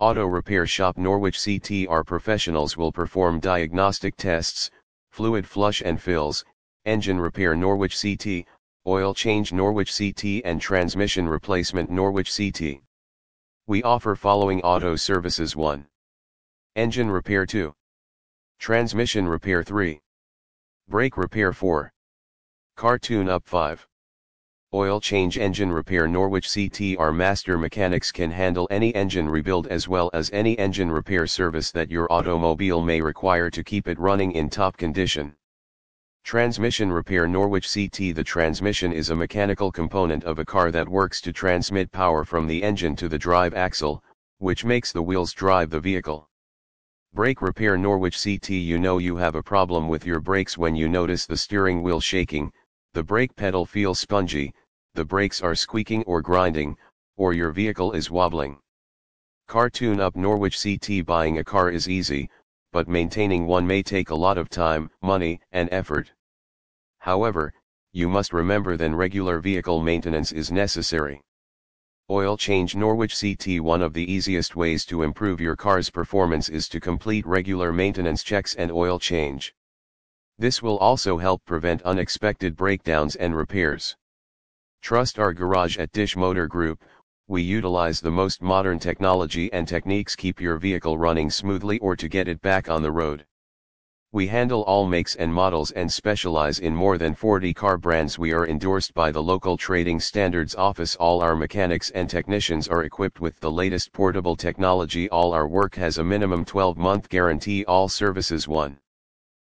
Auto Repair Shop Norwich CTR professionals will perform diagnostic tests, fluid flush and fills, engine repair Norwich CT, oil change Norwich CT and transmission replacement Norwich CT. We offer following auto services 1. Engine repair 2. Transmission repair 3. Brake repair 4. Car tune up 5. Oil change engine repair Norwich CTR master mechanics can handle any engine rebuild as well as any engine repair service that your automobile may require to keep it running in top condition. Transmission repair Norwich CT The transmission is a mechanical component of a car that works to transmit power from the engine to the drive axle, which makes the wheels drive the vehicle. Brake repair Norwich CT You know you have a problem with your brakes when you notice the steering wheel shaking, the brake pedal feels spongy, the brakes are squeaking or grinding, or your vehicle is wobbling. Car tune up Norwich CT Buying a car is easy, but maintaining one may take a lot of time, money, and effort. However, you must remember that regular vehicle maintenance is necessary. Oil change Norwich CT One of the easiest ways to improve your car's performance is to complete regular maintenance checks and oil change. This will also help prevent unexpected breakdowns and repairs. Trust our garage at Disch Motor Group, we utilize the most modern technology and techniques keep your vehicle running smoothly or to get it back on the road. We handle all makes and models and specialize in more than 40 car brands. We are endorsed by the local trading standards office. All our mechanics and technicians are equipped with the latest portable technology. All our work has a minimum 12 month guarantee. All services 1.